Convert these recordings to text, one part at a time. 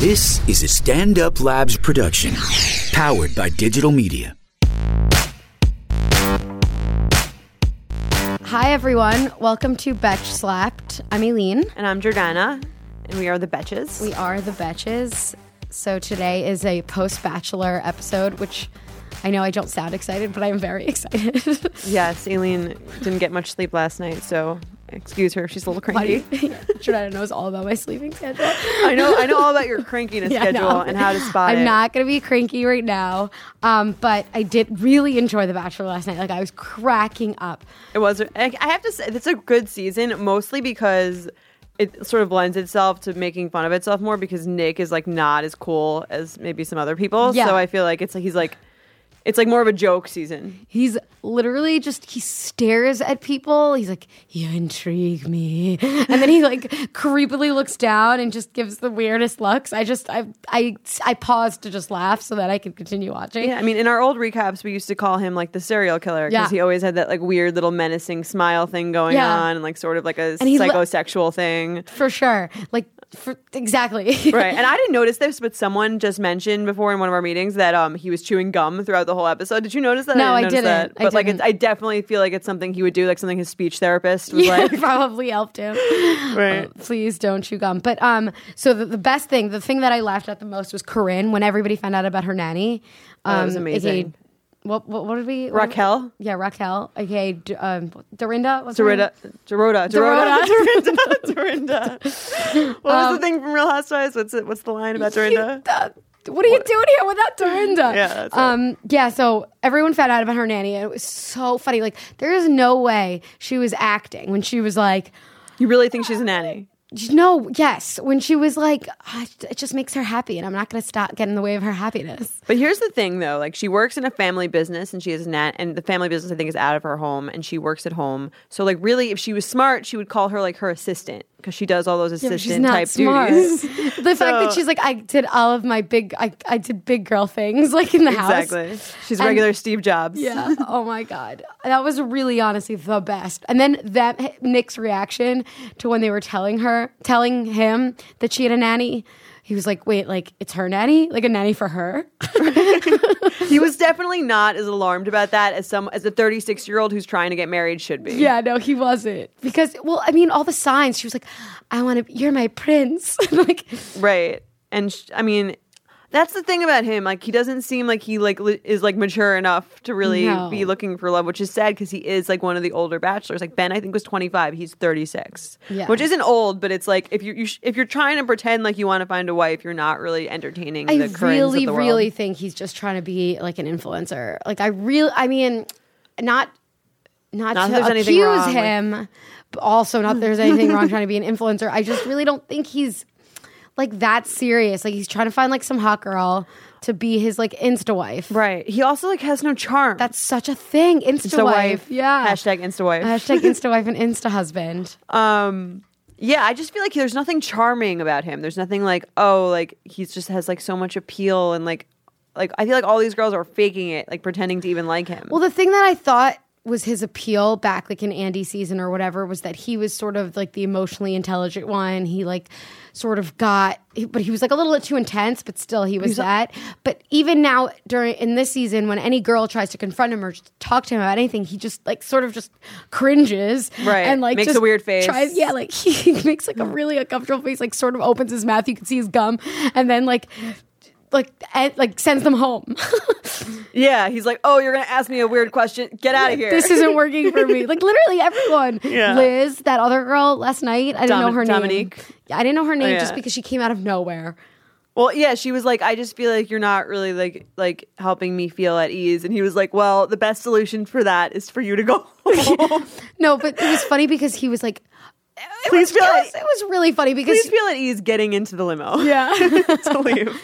This is a Stand Up Labs production, powered by digital media. Hi, everyone. Welcome to Betch Slapped. I'm Aleen. And I'm Jordana, and we are the Betches. We are the Betches. So today is a post Bachelor episode, which I know I don't sound excited, but I am very excited. yes, Aleen didn't get much sleep last night, so excuse her she's a little Why do you cranky. Jordana knows all about my sleeping schedule? I know, I know all about your crankiness Yeah, schedule know. and how to spot I'm it. not going to be cranky right now, um, but I did really enjoy The Bachelor last night. Like I was cracking up. It was. I I have to say, it's a good season, mostly because it sort of lends itself to making fun of itself more because Nick is like not as cool as maybe some other people. Yeah. So I feel like it's like he's like, it's like more of a joke season. He's literally just he stares at people. He's like, "You intrigue me," and then he like creepily looks down and just gives the weirdest looks. I just I I I paused to just laugh so that I could continue watching. Yeah, I mean, in our old recaps, we used to call him like the serial killer because Yeah. he always had that like weird little menacing smile thing going Yeah. on and like sort of like a And he lo- psychosexual thing. For sure, like for, exactly. right. And I didn't notice this, but someone just mentioned before in one of our meetings that um he was chewing gum throughout the whole episode. Did you notice that? No, I didn't. That. I But like, didn't. it's, I definitely feel like it's something he would do, like something his speech therapist was yeah, like. probably helped him. Right. Oh, please don't chew gum. But um, so the, the best thing, the thing that I laughed at the most was Corinne when everybody found out about her nanny. Um, Oh, that was amazing. What, what what did we? what- Raquel? Yeah, Raquel. Okay, D- um, Dorinda. What's her name? Dorota, Dorota, Dorota, Dorota. Dorinda, Dorinda. What was the thing from Real Housewives? What's it? What's the line about Dorinda? Uh, what are you doing here without Dorinda? Yeah, it. um, yeah. So everyone found out about her nanny, and it was so funny. Like, there is no way she was acting when she was like, You really think she's a nanny? No, yes, when she was like, "Ah, it just makes her happy, and I'm not going to stop getting in the way of her happiness. But here's the thing, though. Like, she works in a family business, and she is nat, and the family business I think is out of her home, and she works at home. So, like, really, if she was smart, she would call her like her assistant because she does all those Yeah, assistant not type smart. duties. the fact that she's like, I did all of my big, I, I did big girl things, like in the house. exactly. She's And- regular Steve Jobs. Yeah. Oh my god, that was really honestly the best. And then that Nick's reaction to when they were telling her, telling him that she had a nanny. He was like, "Wait, like it's her nanny, like a nanny for her." he was definitely not as alarmed about that as some as a 36 year old who's trying to get married should be. yeah, no, he wasn't because, well, I mean, all the signs. She was like, "I want to, you're my prince." like, Right. And sh- I mean, that's the thing about him. Like, he doesn't seem like he like li- is like mature enough to really No. be looking for love, which is sad because he is like one of the older bachelors. Like Ben, I think was twenty five. He's thirty six, Yeah. which isn't old, but it's like if you, you sh- if you're trying to pretend like you want to find a wife, you're not really entertaining. I the really, of the world. really think he's just trying to be like an influencer. Like, I really, I mean, not not, to that there's anything accuse wrong him, but also not that there's anything wrong trying to be an influencer. I just really don't think he's like that serious. Like, he's trying to find like some hot girl to be his like insta wife. right. He also like has no charm. That's such a thing. Insta, wife. Yeah. Hashtag Insta wife. Hashtag insta wife and insta husband. Um, yeah, I just feel like there's nothing charming about him. There's nothing like, oh, like he's just has like so much appeal and like, like I feel like all these girls are faking it, like pretending to even like him. Well, the thing that I thought was his appeal back like in Andy season or whatever was that he was sort of like the emotionally intelligent one. He like sort of got but he was like a little bit too intense, but still he was that. But even now during in this season when any girl tries to confront him or talk to him about anything, he just like sort of just cringes. Right. And like Makes just a weird face. Tries, yeah, like he makes like a really uncomfortable face, like sort of opens his mouth, you can see his gum, and then like like and, like sends them home. yeah, he's like, oh, you're gonna ask me a weird question. Get out of here. this isn't working for me. Like literally everyone. Yeah. Liz, that other girl last night. I didn't Domi- know her Dominique? name. Yeah, I didn't know her name oh, yeah. just because she came out of nowhere. Well, yeah, she was like, I just feel like you're not really like like helping me feel at ease. And he was like, Well, the best solution for that is for you to go home. No, but it was funny because he was like, it Please was, feel it was, it was really funny because, Please feel at ease getting into the limo. yeah. to leave.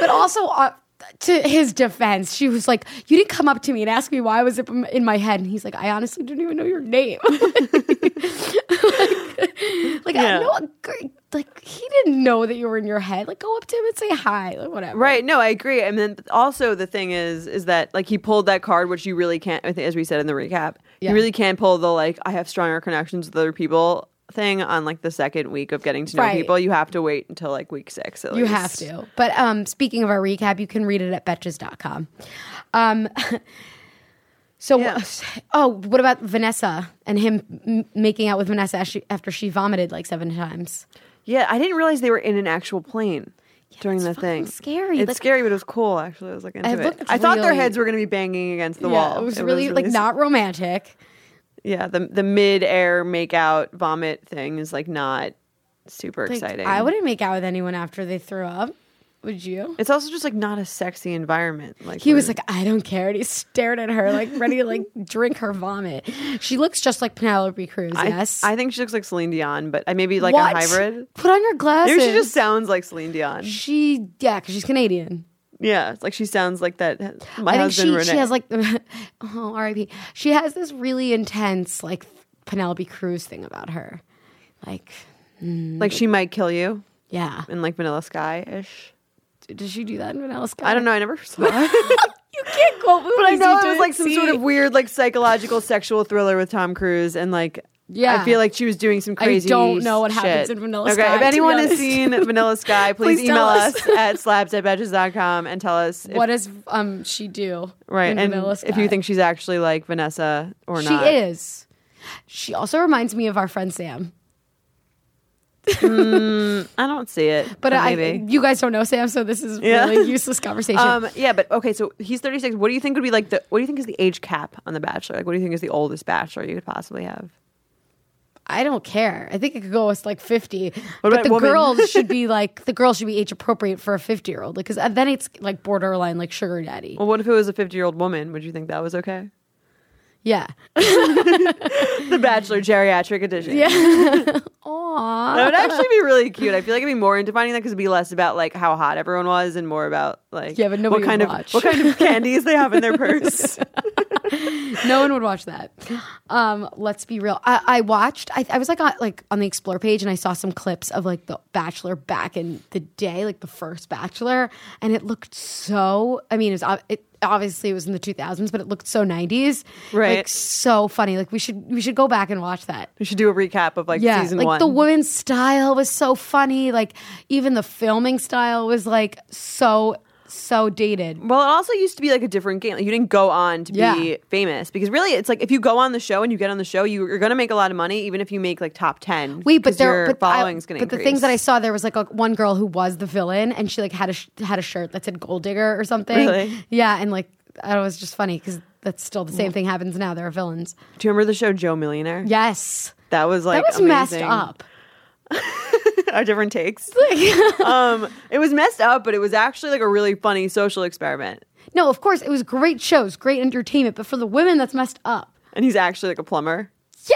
But also uh, to his defense, she was like, "You didn't come up to me and ask me why I was in my head," and he's like, "I honestly didn't even know your name." like, like Yeah. I know, like he didn't know that you were in your head. Like, go up to him and say hi, like whatever. Right. No, I agree. And then also the thing is, is that like he pulled that card, which you really can't. I think, as we said in the recap, Yeah. you really can't pull the like I have stronger connections with other people thing on like the second week of getting to know Right. people. You have to wait until like week six. At You have to. But um, speaking of our recap, you can read it at betches.com. Um, so, Yeah. oh, what about Vanessa and him m- making out with Vanessa after she, after she vomited like seven times? Yeah, I didn't realize they were in an actual plane during the thing. scary. It's Like- scary, but it was cool. Actually, I was like into It it. I thought their heads were going to be banging against the wall. it was really like not romantic. Yeah, the the mid air make out vomit thing is like not super Like, exciting. I wouldn't make out with anyone after they threw up. Would you? It's also just like not a sexy environment. Like He was we're- like, I don't care. And he stared at her, like ready to like drink her vomit. She looks just like Penelope Cruz. I, yes. I think she looks like Celine Dion, but I maybe like What? a hybrid. Put on your glasses. Maybe she just sounds like Celine Dion. She, yeah, because she's Canadian. Yeah, it's like she sounds like that. Uh, my I think husband she, Renee. she has like, oh, R.I.P. She has this really intense like Penelope Cruz thing about her. Like, mm. like she might kill you yeah. in like Vanilla Sky ish. Does she do that in Vanilla Sky? I don't know. I never saw it. You can't quote movies. But I know it was like some sort of weird, like psychological sexual thriller with Tom Cruise, and like, Yeah. I feel like she was doing some crazy. Things. I don't know what shit. happens in Vanilla okay, Sky, Okay, if anyone has seen Vanilla Sky, please, Please email us. us at slabs at betches.com and tell us if, What does um she do? right in and Vanilla Sky? if you think she's actually like Vanessa or she not. She is. She also reminds me of our friend Sam. I don't see it, But, I, maybe. you guys don't know Sam, so this is Yeah. really useless conversation. Um, yeah, but okay, so he's 36. What do you think would be like the what do you think is the age cap on the bachelor? Like what do you think is the oldest bachelor you could possibly have? I don't care. I think it could go as like fifty. What but the women? girls should be like the girls should be age appropriate for a fifty year old because uh, then it's like borderline like sugar daddy. Well, what if it was a 50 year old woman? Would you think that was okay? Yeah. The Bachelor geriatric edition. Yeah. Aww. That would actually be really cute. I feel like I'd be more into finding that because it'd be less about like how hot everyone was and more about like Yeah, but what kind of watch. what kind of candies they have in their purse. no one would watch that. Um, let's be real. I, I watched. I, I was like on, like on the explore page, and I saw some clips of like the Bachelor back in the day, like the first Bachelor, and it looked so. I mean, it was it, obviously it was in the two thousands, but it looked so nineties, Right. Like so funny. Like we should we should go back and watch that. we should do a recap of like Yeah, season like one. the women's style was so funny. Like even the filming style was like so so dated. Well, it also used to be like a different game. Like, you didn't go on to Yeah. be famous because really, it's like if you go on the show and you get on the show, you, you're going to make a lot of money, even if you make like top ten. Wait, but there, but following's going to But the things that I saw, there was like a, one girl who was the villain, and she like had a sh- had a shirt that said "Gold Digger" or something. Really? Yeah, and like it was just funny because that's still the same thing happens now. There are villains. Do you remember the show Joe Millionaire? Yes, that was like that was messed up. Our different takes. um, it was messed up, but it was actually like a really funny social experiment. No, of course it was great shows, great entertainment, but for the women, that's messed up. And he's actually like a plumber,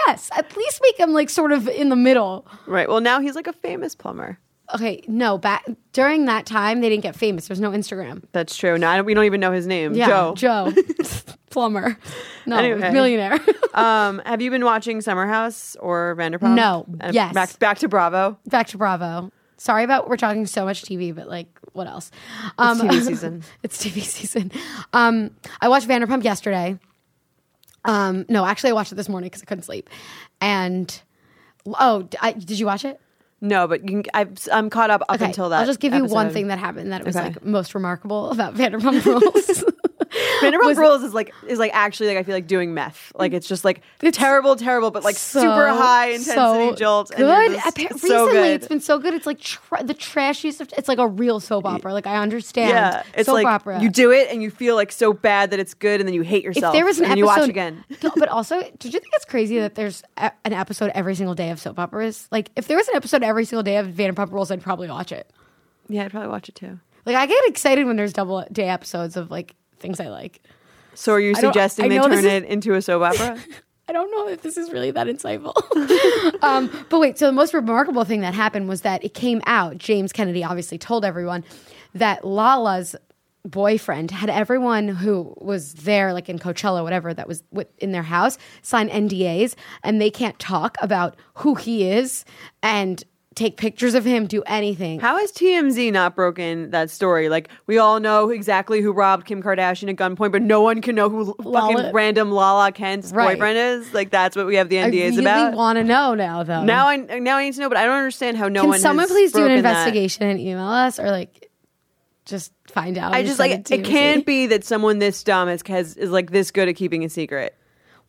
Yes, at least make him like sort of in the middle. right? Well, now he's like a famous plumber. Okay, no, back during that time they didn't get famous. There's no Instagram. That's true. Now I don't, we don't even know his name. Yeah, Joe. Joe, plumber. No, Anyway. millionaire. Um, have you been watching Summer House or Vanderpump? No. Uh, Yes. Back back to Bravo. Back to Bravo. Sorry about we're talking so much TV, but like, what else? Um, TV season. it's TV season. Um, I watched Vanderpump yesterday. Um, no, actually, I watched it this morning because I couldn't sleep. And oh, I, did you watch it? No, but you can, I've, I'm caught up up Okay, until that. I'll just give you one thing that happened that was Okay. like most remarkable about Vanderpump Rules. Vanderpump was- Rules is like is like actually like I feel like doing meth. Like it's just like It's terrible, terrible, but like so, super high intensity so jolt. and Good. you're just- Appa- Recently, so good. it's been so good. It's like tr- the trashiest. Of, it's like a real soap opera. Like I understand. yeah, it's soap like opera. you do it and you feel like so bad that it's good, and then you hate yourself. if there was an and episode, you watch again. But also, did you think it's crazy that there's a, an episode every single day of soap operas? Like, if there was an episode every single day of Vanderpump Rules, I'd probably watch it. Yeah, I'd probably watch it too. Like, I get excited when there's double day episodes of like things I like. So are you I suggesting they turn is- it into a soap opera? I don't know if this is really that insightful. um, but wait, so the most remarkable thing that happened was that it came out. James Kennedy obviously told everyone that Lala's boyfriend had everyone who was there, like in Coachella, whatever, that was in their house, sign NDAs, and they can't talk about who he is and take pictures of him, do anything. How has TMZ not broken that story? Like we all know exactly who robbed Kim Kardashian at gunpoint, but no one can know who Lala- fucking random Lala Kent's Right. boyfriend is. Like that's what we have the I NDAs really about. want to know now, though. now I now I need to know, but I don't understand how no one can one. someone please do an broken that. investigation and email us, or like just find out? I just like to it can't be that someone this dumb is has, is like this good at keeping a secret.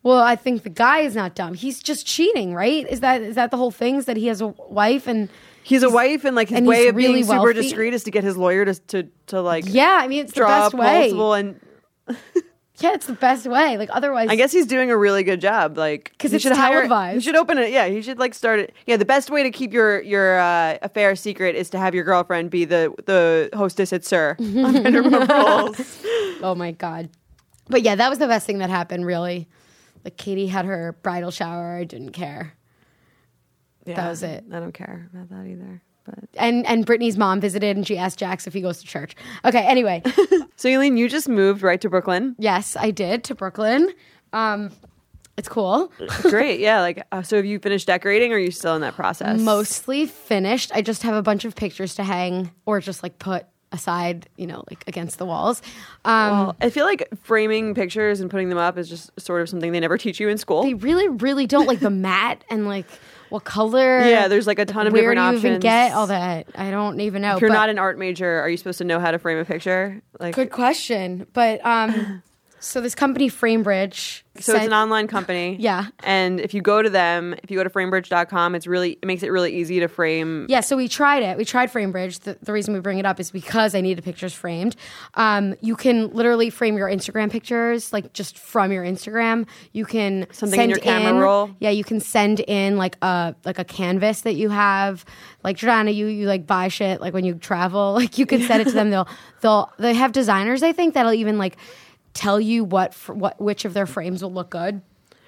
Well, I think the guy is not dumb. He's just cheating, right? Is that is that the whole thing? Is that he has a wife and He's, a wife, and like his and way he's of being super wealthy. discreet is to get his lawyer to to, to like yeah, I mean it's the best way. and Yeah, it's the best way. Like otherwise, I guess he's doing a really good job. Like because it's should hire. He televised. should open it. Yeah, he should like start it. Yeah, the best way to keep your your uh, affair secret is to have your girlfriend be the the hostess at SUR on Vanderpump Rules. Oh my god! But yeah, that was the best thing that happened. Really, like Katie had her bridal shower. I didn't care. Yeah, was it. I don't care about that either. But And and Brittany's mom visited, and she asked Jax if he goes to church. Okay. Anyway, so, Aleen, you just moved right to Brooklyn. yes, I did to Brooklyn. Um, it's cool. Great. Yeah. Like, uh, so have you finished decorating, or are you still in that process? Mostly finished. I just have a bunch of pictures to hang, or just like put aside, you know, like against the walls. Um, Well, I feel like framing pictures and putting them up is just sort of something they never teach you in school. they really, really don't like the mat and like what color. Yeah, there's, like, a ton of where different do you even options. get all that? I don't even know. if you're but- not an art major, are you supposed to know how to frame a picture? Like, Good question. But um, so this company Framebridge. So it's an online company. Yeah. And if you go to them, if you go to framebridge.com, it's really it makes it really easy to frame. Yeah, so we tried it. We tried Framebridge. The, the reason we bring it up is because I needed pictures framed. Um, you can literally frame your Instagram pictures, like just from your Instagram. You can Something in send your camera roll? Yeah, you can send in like a like a canvas that you have. Like Jordana, you you like buy shit like when you travel. Like you can send it to them. They'll they'll they have designers. I think that'll even like tell you what fr- what which of their frames will look good.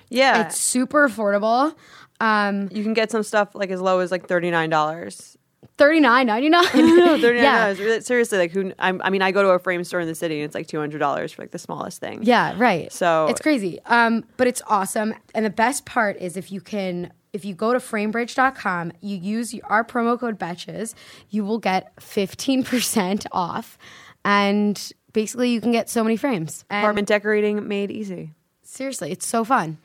Yeah. It's super affordable. Um, you can get some stuff like as low as like $39. thirty nine ninety nine. No, $39. Yeah. Really- Seriously, like who I'm, I mean, I go to a frame store in the city and it's like $200 for like the smallest thing. Yeah, right. So- it's crazy. Um, but it's awesome. And the best part is if you can if you go to framebridge.com, you use our promo code Betches, you will get 15% off. And basically you can get so many frames. And Apartment decorating made easy. seriously, it's so fun.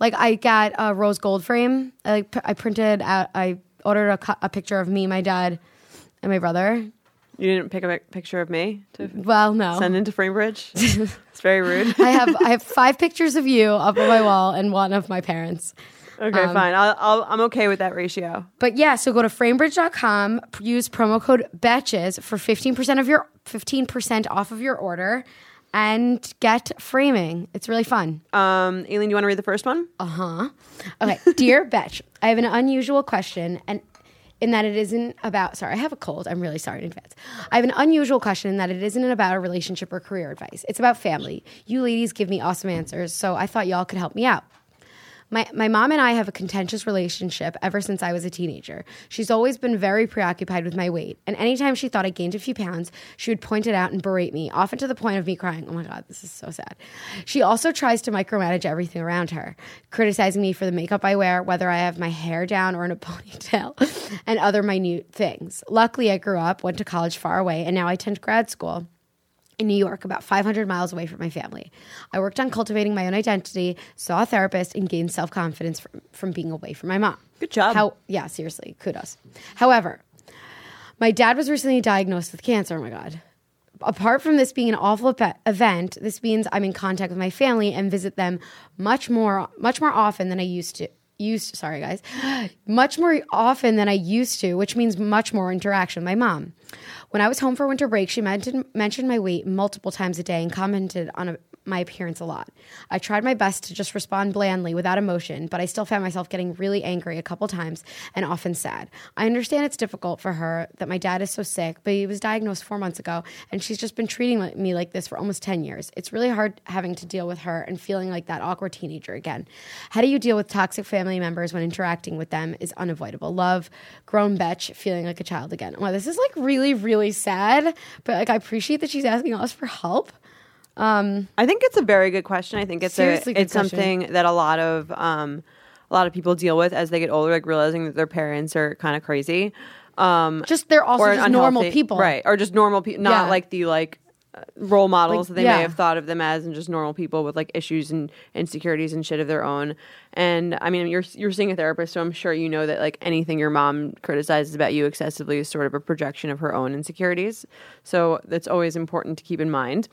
Like I got a rose gold frame. I like p- I printed out I ordered a, cu- a picture of me, my dad, and my brother. You didn't pick a pic- picture of me to Well, no. send into Framebridge? it's very rude. I have I have five pictures of you up on my wall and one of my parents. Okay, Um, fine. I'll, I'll, I'm okay with that ratio. But yeah, so go to framebridge.com, use promo code BETCHES for 15% of your 15% off of your order and get framing. It's really fun. Um, Aleen, do you want to read the first one? Uh-huh. Okay, dear Betch, I have an unusual question and in that it isn't about sorry, I have a cold. I'm really sorry in advance. I have an unusual question in that it isn't about a relationship or career advice. It's about family. You ladies give me awesome answers, so I thought y'all could help me out. My, my mom and I have a contentious relationship ever since I was a teenager. She's always been very preoccupied with my weight, and anytime she thought I gained a few pounds, she would point it out and berate me, often to the point of me crying. Oh my God, this is so sad. She also tries to micromanage everything around her, criticizing me for the makeup I wear, whether I have my hair down or in a ponytail, and other minute things. Luckily, I grew up, went to college far away, and now I attend grad school in New York, about 500 miles away from my family. I worked on cultivating my own identity, saw a therapist, and gained self confidence from, from being away from my mom. Good job. How, yeah, seriously, kudos. However, my dad was recently diagnosed with cancer. Oh my God. Apart from this being an awful event, this means I'm in contact with my family and visit them much more, much more often than I used to. Used, sorry guys, much more often than I used to, which means much more interaction with my mom. When I was home for winter break, she mentioned, mentioned my weight multiple times a day and commented on a, my appearance a lot. I tried my best to just respond blandly without emotion, but I still found myself getting really angry a couple times and often sad. I understand it's difficult for her that my dad is so sick, but he was diagnosed four months ago, and she's just been treating me like this for almost 10 years. It's really hard having to deal with her and feeling like that awkward teenager again. How do you deal with toxic family members when interacting with them is unavoidable? Love, grown bitch, feeling like a child again. Wow, this is like really, really sad, but like I appreciate that she's asking us for help. I think it's a very good question. I think it's a it's question. something that a lot of um, a lot of people deal with as they get older, like realizing that their parents are kind of crazy. Um, Just they're also just normal people. right? Or just normal people, not Yeah. like the like uh, role models Like, that they yeah. may have thought of them as, and just normal people with like issues and insecurities and shit of their own. And I mean, you're you're seeing a therapist, so I'm sure you know that like anything your mom criticizes about you excessively is sort of a projection of her own insecurities. So that's always important to keep in mind.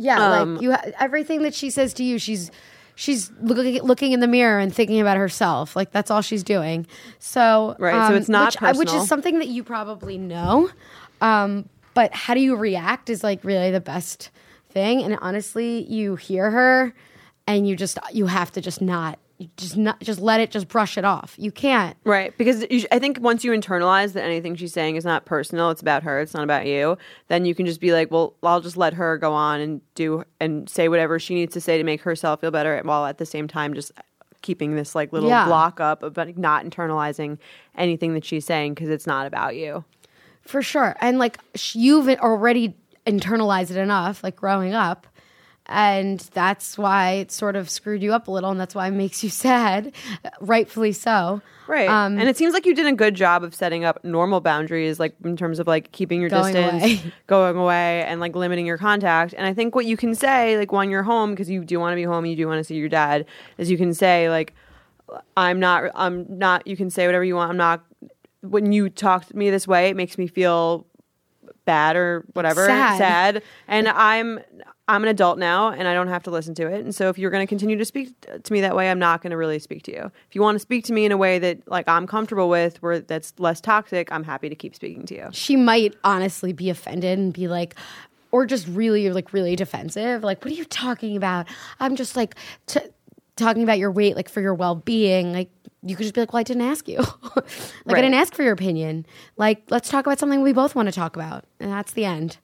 Yeah, Um, like you, ha- everything that she says to you, she's she's looking looking in the mirror and thinking about herself. Like that's all she's doing. So um, Right, so it's not which, which is something that you probably know. Um, but how do you react is like really the best thing. And honestly, you hear her, and you just you have to just not. You just not just let it just brush it off. You can't. Right, because you- I think once you internalize that anything she's saying is not personal, it's about her, it's not about you, then you can just be like, well, I'll just let her go on and do and say whatever she needs to say to make herself feel better, while at the same time just keeping this like little Yeah. block up about not internalizing anything that she's saying because it's not about you. For sure. And like you've already internalized it enough, like growing up. And that's why it sort of screwed you up a little. And that's why it makes you sad, rightfully so. Right. Um, and it seems like you did a good job of setting up normal boundaries, like in terms of like keeping your Going distance, away. going away, and like limiting your contact. And I think what you can say, like when you're home, because you do want to be home, you do want to see your dad, is you can say like, I'm not, I'm not. You can say whatever you want. I'm not. When you talk to me this way, it makes me feel bad or whatever, Sad. sad. And I'm I'm an adult now, and I don't have to listen to it. And so, if you're going to continue to speak to me that way, I'm not going to really speak to you. If you want to speak to me in a way that like I'm comfortable with, where that's less toxic, I'm happy to keep speaking to you. she might honestly be offended and be like, or just really, like, really defensive. Like, what are you talking about? I'm just like t- talking about your weight, like, for your well being. Like, you could just be like, well, I didn't ask you. like, I didn't ask for your opinion. Like, let's talk about something we both want to talk about. And that's the end.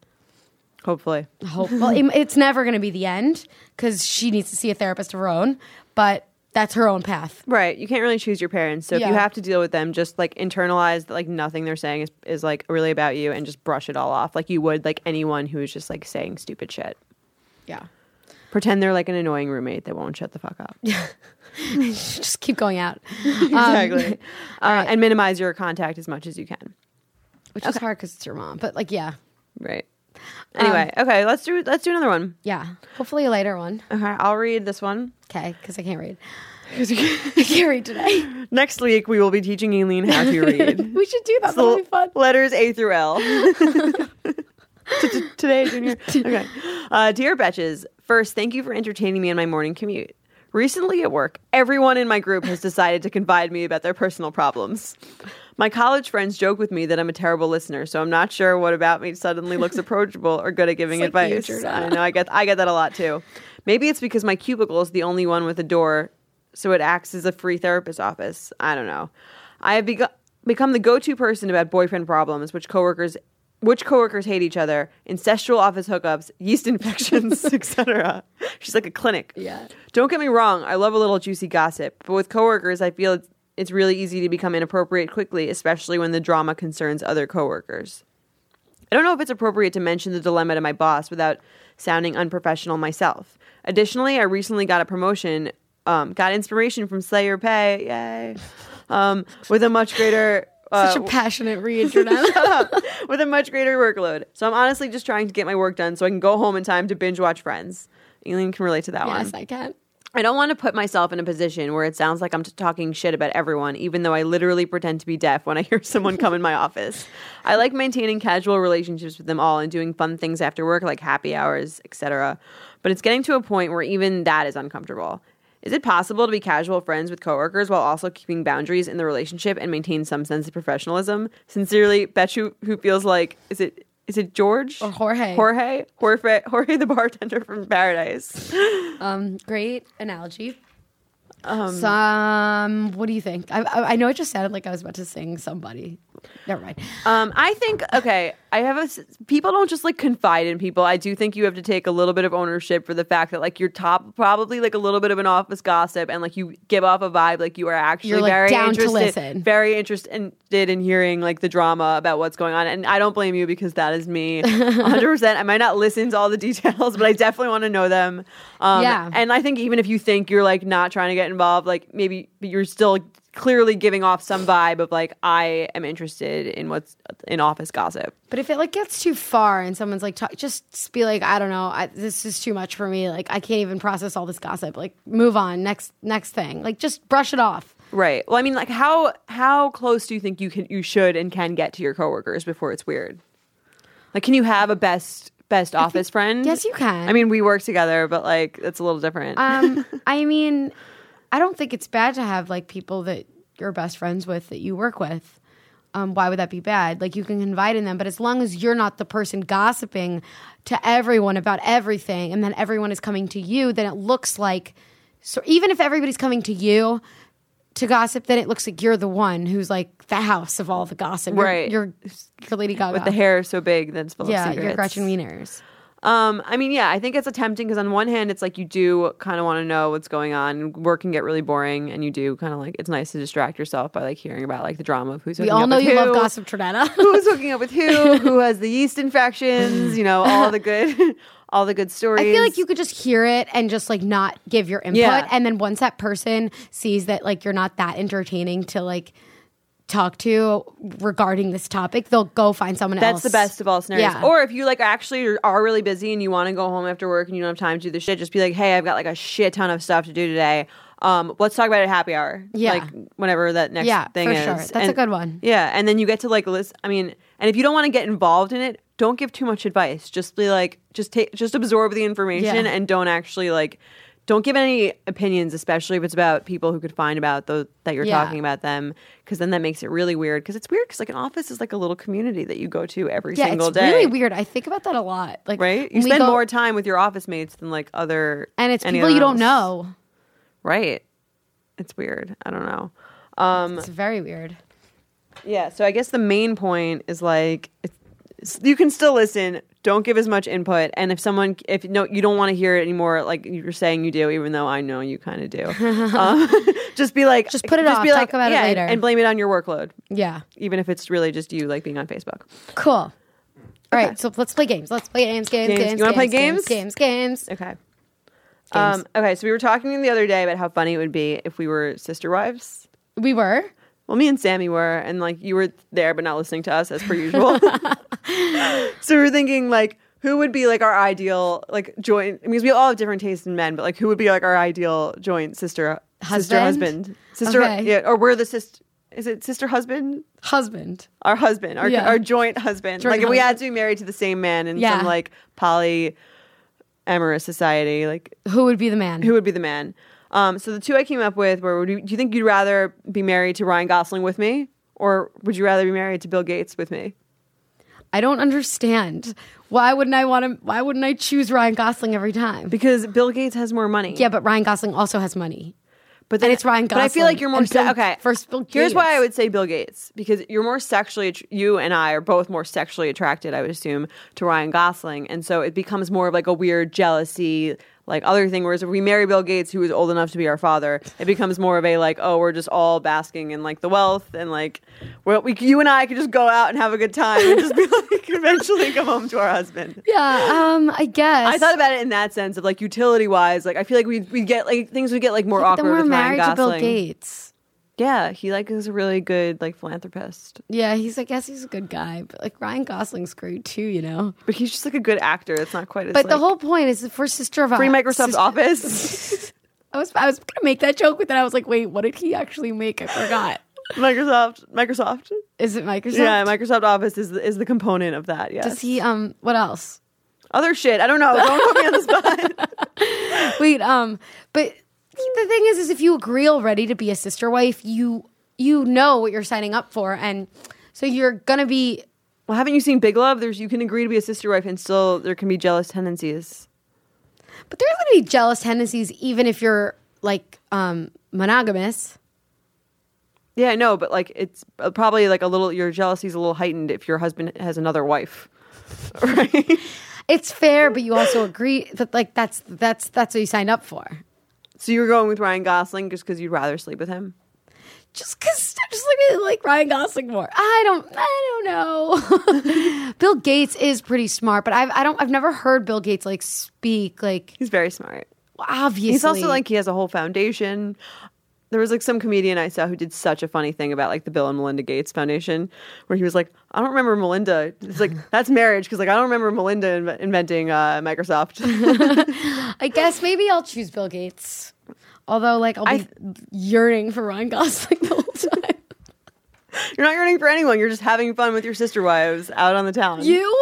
Hopefully, hope. Well, it, it's never going to be the end because she needs to see a therapist of her own, but that's her own path. right? You can't really choose your parents, so if you have to deal with them, just like internalize that like nothing they're saying is is like really about you, and just brush it all off like you would like anyone who is just like saying stupid shit. Yeah. Pretend they're like an annoying roommate that won't shut the fuck up. Just keep going out, exactly. uh, and minimize your contact as much as you can. which is hard because it's your mom. But like, yeah, Right. Anyway, okay, let's do let's do another one. yeah. Hopefully a later one. Okay, I'll read this one. Okay, because I can't read. I can't read today. Next week we will be teaching Aleen how to read. we should do that. So That'll be fun. Letters A through L. Today, Junior. Okay. Uh, dear Betches, first, thank you for entertaining me on my morning commute. Recently at work, everyone in my group has decided to confide me about their personal problems. My college friends joke with me that I'm a terrible listener, so I'm not sure what about me suddenly looks approachable or good at giving like advice. I know I get I get that a lot too. Maybe it's because my cubicle is the only one with a door, so it acts as a free therapist office. I don't know. I have begun, become the go-to person about boyfriend problems, which coworkers which coworkers hate each other, incestual office hookups, yeast infections, etc. She's like a clinic. Yeah. Don't get me wrong, I love a little juicy gossip, but with coworkers, I feel it's, it's really easy to become inappropriate quickly, especially when the drama concerns other coworkers. I don't know if it's appropriate to mention the dilemma to my boss without sounding unprofessional myself. Additionally, I recently got a promotion, um, got inspiration from Slayer Pay, yay, um, with a much greater. Uh, Such a passionate read, with a much greater workload. So I'm honestly just trying to get my work done so I can go home in time to binge watch Friends. Aleen can relate to that one. yes. I can. I don't want to put myself in a position where it sounds like I'm t- talking shit about everyone, even though I literally pretend to be deaf when I hear someone come in my office. I like maintaining casual relationships with them all and doing fun things after work, like happy hours, etc. But it's getting to a point where even that is uncomfortable. Is it possible to be casual friends with coworkers while also keeping boundaries in the relationship and maintain some sense of professionalism? Sincerely, Betchu, who feels like is it is it George Or Jorge. Jorge Jorge Jorge the bartender from Paradise? Um, great analogy. Um, Some, what do you think? I, I, I know it just sounded like I was about to sing somebody. Never mind. Um, I think okay. I have a people don't just like confide in people. I do think you have to take a little bit of ownership for the fact that like you're top probably like a little bit of an office gossip, and like you give off a vibe like you are actually You're, like, very interested, very interested in hearing like the drama about what's going on. And I don't blame you because that is me, 100. percent I might not listen to all the details, but I definitely want to know them. Um, Yeah. and I think even if you think you're like not trying to get involved, like maybe you're still clearly giving off some vibe of like I am interested in what's in office gossip. But if it like gets too far and someone's like, talk, just be like, I don't know, I, this is too much for me. Like, I can't even process all this gossip. Like, move on. Next, next thing. Like, just brush it off. Right. Well, I mean, like how how close do you think you can you should and can get to your coworkers before it's weird? Like, can you have a best best office friend? yes, you can. I mean, we work together, but like it's a little different. Um, I mean, I don't think it's bad to have like people that you're best friends with that you work with. Um, why would that be bad? Like you can confide in them, but as long as you're not the person gossiping to everyone about everything, and then everyone is coming to you, then it looks like. So even if everybody's coming to you to gossip, then it looks like you're the one who's like the house of all the gossip. You're- Right. You're, you're Lady Gaga. With the hair so big that's full yeah, of secrets. you're Gretchen Wieners. Um, I mean, yeah, I think it's tempting because on one hand, it's like you do kind of want to know what's going on. Work can get really boring, and you do kind of like it's nice to distract yourself by like hearing about like the drama of who's hooking up with the. We all know you who, love gossip, Trinetta. who's hooking up with who, who has the yeast infections, you know, all the good, all the good stories. I feel like you could just hear it and just like not give your input. Yeah. And then once that person sees that like you're not that entertaining to like talk to regarding this topic, they'll go find someone else. That's else. the best of all scenarios. Yeah. Or if you like actually are- are really busy and you want to go home after work and you don't have time to do the shit, just be like, hey, I've got like a shit ton of stuff to do today. Um, let's talk about it happy hour. Yeah. Like whenever that next Yeah, thing for is. sure. That's And- a good one. Yeah. And then you get to like list I mean, and if you don't want to get involved in it, don't give too much advice. Just be like just take just absorb the information Yeah. and don't actually like don't give any opinions, especially if it's about people who could find about the, that you're Yeah. talking about them, because then that makes it really weird. Because it's weird because like an office is like a little community that you go to every Yeah, single it's day. really weird. I think about that a lot. Like right? You spend go- more time with your office mates than like other and it's people you don't know. Right? It's weird. I don't know. Um, It's very weird. yeah. So I guess the main point is like it's, you can still listen. Don't give as much input. And if someone, if no, you don't want to hear it anymore, like you're saying you do, even though I know you kind of do, um, just be like, Just put it off, Be talk like, about it yeah, later. and blame it on your workload, Yeah. even if it's really just you like being on Facebook. Cool. All right, so let's play games. Let's play games, games, Games. games. You wanna play games, games? Games, games. Okay. Um, okay, so we were talking the other day about how funny it would be if we were sister wives. We were. Well, me and Sammy were, and like you were there but not listening to us as per usual. so we were thinking like who would be like our ideal like joint I mean because we all have different tastes in men, but like who would be like our ideal joint sister sister Husband? husband sister Okay. yeah or we're the sister is it sister husband Husband. our husband our Yeah. our joint husband Joint like if we had to be married to the same man in Yeah. some like poly amorous society like Who would be the man? who would be the man? Um, so the two I came up with were: would you, do you think you'd rather be married to Ryan Gosling with me, or would you rather be married to Bill Gates with me? I don't understand. Why wouldn't I want to? Why wouldn't I choose Ryan Gosling every time? Because Bill Gates has more money. Yeah, but Ryan Gosling also has money. but and it's Ryan Gosling. But I feel like you're more se- Bill- okay. first Bill Here's why I would say Bill Gates because you're more sexually. You and I are both more sexually attracted, I would assume, to Ryan Gosling, and so it becomes more of like a weird jealousy. Like other thing, whereas if we marry Bill Gates, who is old enough to be our father, it becomes more of a like, oh, we're just all basking in like the wealth and like, well, we, you and I could just go out and have a good time and just be like, eventually come home to our husband. Yeah, um, I guess. I thought about it in that sense of like utility wise. Like I feel like we we get like things would get like more But awkward then we're married to Bill Gates. Yeah, he like is a really good like philanthropist, Yeah, he's. I guess he's a good guy, but like Ryan Gosling's great too, you know. but he's just like a good actor. It's not quite as But the whole point is the for Sister of free Microsoft Sister- Office, I was I was gonna make that joke, but then I was like, wait, what did he actually make? I forgot. Microsoft, Microsoft. Is it Microsoft? Yeah, Microsoft Office is the, is the component of that. Yes. Does he? Um, what else? Other shit. I don't know. Don't put me on the spot. Wait, um, but the thing is, is if you agree already to be a sister wife, you you know what you're signing up for, and so you're gonna be. well, haven't you seen Big Love? There's you can agree to be a sister wife, and still there can be jealous tendencies. But there's gonna be jealous tendencies, even if you're like um monogamous. Yeah, I know, but like it's uh, probably like a little your jealousy's a little heightened if your husband has another wife. Right? It's fair, but you also agree that like that's that's that's what you signed up for. So you're going with Ryan Gosling just because you'd rather sleep with him? Just because I just like like Ryan Gosling more. I don't I don't know. Bill Gates is pretty smart, but I've I don't I've never heard Bill Gates like speak like He's very smart. obviously. He's also like he has a whole foundation. There was like some comedian I saw who did such a funny thing about like the Bill and Melinda Gates Foundation, where he was like, "I don't remember Melinda." It's like that's marriage because like I don't remember Melinda inv- inventing uh, Microsoft. I guess maybe I'll choose Bill Gates. Although like I'll be I- yearning for Ryan Gosling the whole time. You're not yearning for anyone. You're just having fun with your sister wives out on the town. You?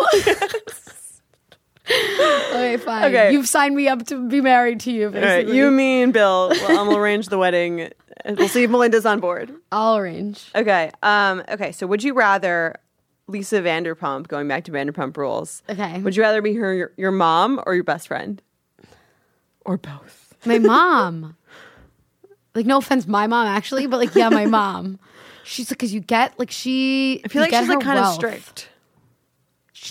Okay, fine. Okay. You've signed me up to be married to you. All right, Basically. you, me, and Bill. Well, I'll arrange the wedding. We'll see if Melinda's on board. I'll arrange. Okay. Um. Okay. So, would you rather Lisa Vanderpump, going back to Vanderpump Rules? Okay. Would you rather be her your, mom or your best friend, or both? My mom. like, no offense, my mom actually, but like, yeah, my mom. She's like, because you get like she. I feel like she's like kind of strict.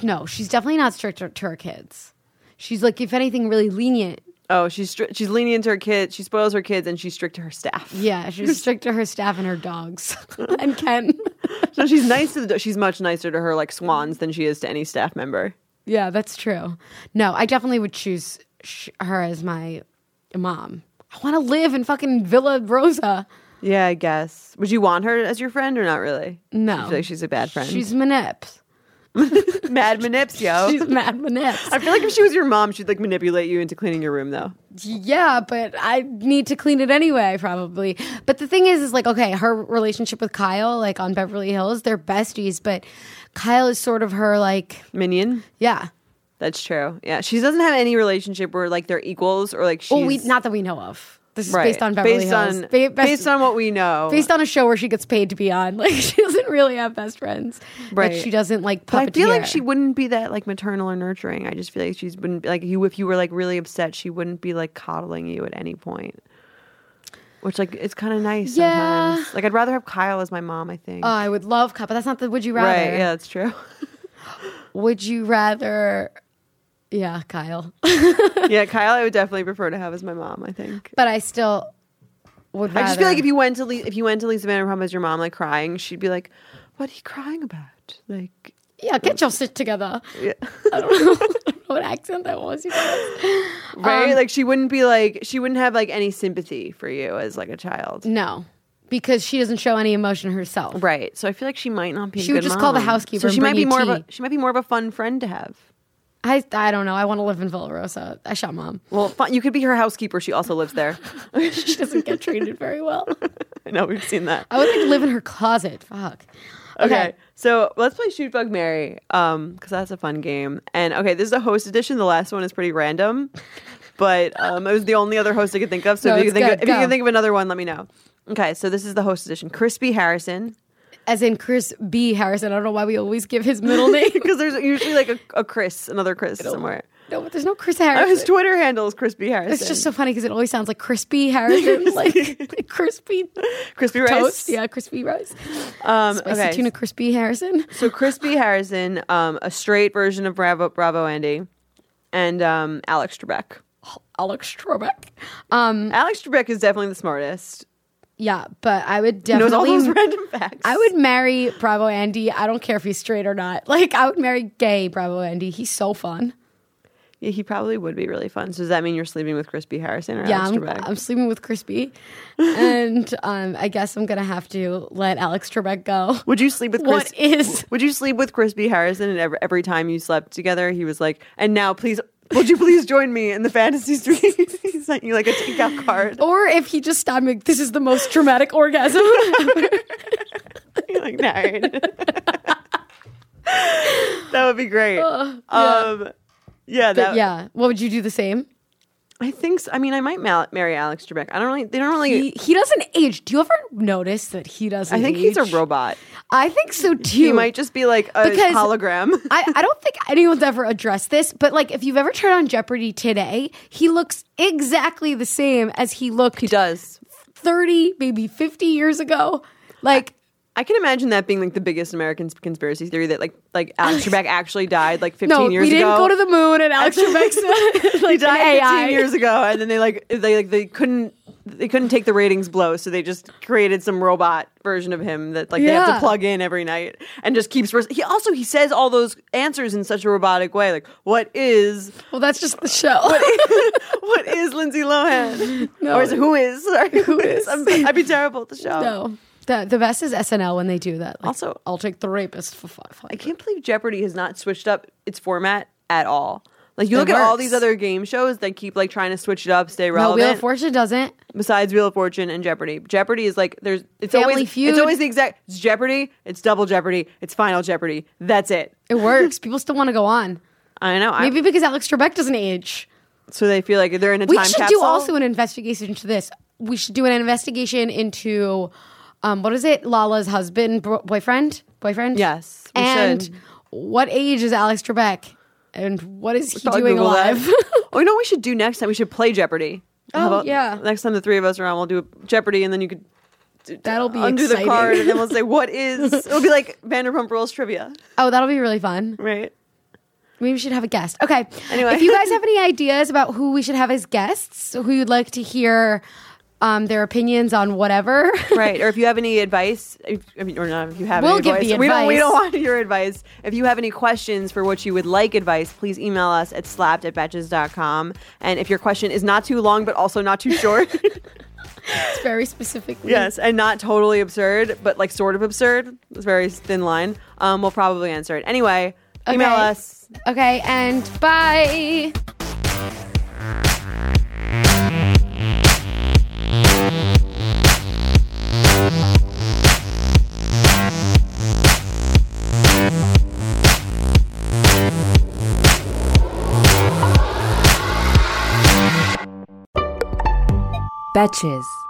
No, she's definitely not strict to, to her kids. She's like, if anything, really lenient. Oh, she's she's lenient to her kids. She spoils her kids, and she's strict to her staff. Yeah, she's strict to her staff and her dogs and Ken. So she's nice to the. She's much nicer to her like swans than she is to any staff member. Yeah, that's true. No, I definitely would choose sh- her as my mom. I want to live in fucking Villa Rosa. Yeah, I guess. Would you want her as your friend or not really? No, I feel like she's a bad friend. She's manips. mad manips, yo. She's mad manips. I feel like if she was your mom, she'd like manipulate you into cleaning your room, though. yeah, but I need to clean it anyway, probably. But the thing is, is like, okay, her relationship with Kyle, like on Beverly Hills, they're besties, but Kyle is sort of her, like, Minion. yeah. That's true. Yeah, she doesn't have any relationship where like they're equals or like she's Well, we not that we know of. This is right. based on Beverly based Hills. on Ba- best- based on what we know. based on a show where she gets paid to be on. Like she doesn't really have best friends. Right. Like she doesn't like but I feel like she wouldn't be that like maternal or nurturing. I just feel like she's wouldn't like you if you were like really upset, she wouldn't be like coddling you at any point. Which like it's kind of nice Yeah. sometimes. Like I'd rather have Kyle as my mom. I think. Oh, I would love Kyle, but that's not the would you rather. right? Yeah, that's true. Would you rather Yeah, Kyle. yeah, Kyle, I would definitely prefer to have as my mom. I think. but I still would I just feel like if you went to Le- if you went to Lisa Vanderpump as your mom, like crying, she'd be like, "What are you crying about?" Like, Yeah, get your shit together. yeah. I don't know, I don't know what accent that was, you guys. right? Um, like she wouldn't be like she wouldn't have like any sympathy for you as like a child. No. Because she doesn't show any emotion herself. Right. So I feel like she might not be. a She would good just call the mom. housekeeper So and she might bring be you more of a she might be more of a fun friend to have. I I don't know. I want to live in Villa Rosa. I shot mom. Well, you could be her housekeeper. She also lives there. She doesn't get treated very well. I know we've seen that. I would like to live in her closet. Fuck. Okay. So let's play Shoot Bug Mary, um, because that's a fun game. And okay, this is a host edition. The last one is pretty random, but um, it was the only other host I could think of. So No, if, you can think of, if you can think of another one, let me know. Okay, so this is the host edition. Crispy Harrison, As in Chris B. Harrison. I don't know why we always give his middle name. because there's usually like a, a Chris, another Chris somewhere. no, but there's no Chris Oh, Harrison. his Twitter handle is Crispy Harrison. It's just so funny because it always sounds like crispy Harrison, like, like crispy Crispy Rice. toast. Yeah, crispy rice. Um, Spicy okay. tuna crispy Harrison. So Crispy Harrison, um, a straight version of Bravo, Bravo Andy, and um, Alex Trebek. Alex Trebek. Um, Alex Trebek is definitely the smartest. Yeah, but I would knows all definitely. those random facts. I would marry Bravo Andy. I don't care if he's straight or not. Like I would marry gay Bravo Andy. He's so fun. Yeah, he probably would be really fun. So does that mean you're sleeping with Crispy Harrison or Yeah, Alex I'm, Trebek? I'm sleeping with Crispy, and um, I guess I'm gonna have to let Alex Trebek go. would you sleep with What Chris- is- Would you sleep with Crispy Harrison and every, every time you slept together, he was like, "And now, please, would you please join me in the fantasy suite?" sent you like a takeout card. Or if he just stopped me, this is the most traumatic orgasm. You're like married. that would be great. yeah. Um, yeah, that, yeah. What would you do the same? I think. So. I mean, I might ma- marry Alex Trebek. I don't really. They don't really. He, he doesn't age. Do you ever notice that he doesn't? Age? I think he's a robot. I think so too. He might just be like a Because- hologram. I, I don't think anyone's ever addressed this, but like if you've ever turned on Jeopardy today, he looks exactly the same as he looked he does. 30, maybe 50 years ago. Like I can imagine that being like the biggest American conspiracy theory that like like Alex Trebek actually died like 15 no, years ago. we didn't ago. go to the moon, and Alex Trebek's like died an 15 years ago, and then they like they like they couldn't they couldn't take the ratings blow, so they just created some robot version of him that like they have to plug in every night and just keeps. Res- he also he says all those answers in such a robotic way, like what is Well, that's just the show. what is Lindsay Lohan? No. Or is who is? Sorry, who is? is? I'm, I'd be terrible at the show. no, the the best is SNL when they do that. Like, Also- I'll take the rapist for five I can't believe Jeopardy has not switched up its format at all. Like you It look at all these other game shows that keep like trying to switch it up, stay No, relevant. Wheel of Fortune doesn't. besides Wheel of Fortune and Jeopardy. Jeopardy is like there's it's Family always Feud. it's always the exact it's Jeopardy, it's Double Jeopardy, it's Final Jeopardy. That's it. It works. People still want to go on. I know. Maybe because Alex Trebek doesn't age. so they feel like they're in a We time should capsule. do also an investigation into this. We should do an investigation into um, what is it? Lala's husband, bro- boyfriend, boyfriend. Yes, we and should. what age is Alex Trebek? And what is he doing Google alive? oh, you know what we should do next time? We should play Jeopardy. Oh, yeah. Next time the three of us are on, we'll do a Jeopardy, and then you could That'll be undo exciting. the card, and then we'll say what is. It'll be like Vanderpump Rules trivia, oh, that'll be really fun. right? Maybe we should have a guest. Okay. Anyway. if you guys have any ideas about who we should have as guests, who you'd like to hear um, their opinions on whatever, right. Or if you have any advice, if, I mean, or not if you have We'll any give advice. the We don't. We don't want your advice. If you have any questions for which you would like advice, please email us at slapped at betches.com. And if your question is not too long but also not too short, it's very specific. yes, and not totally absurd, but like sort of absurd, it's a very thin line. Um, we'll probably answer it anyway. Email Okay. us. Okay, and bye. Betches.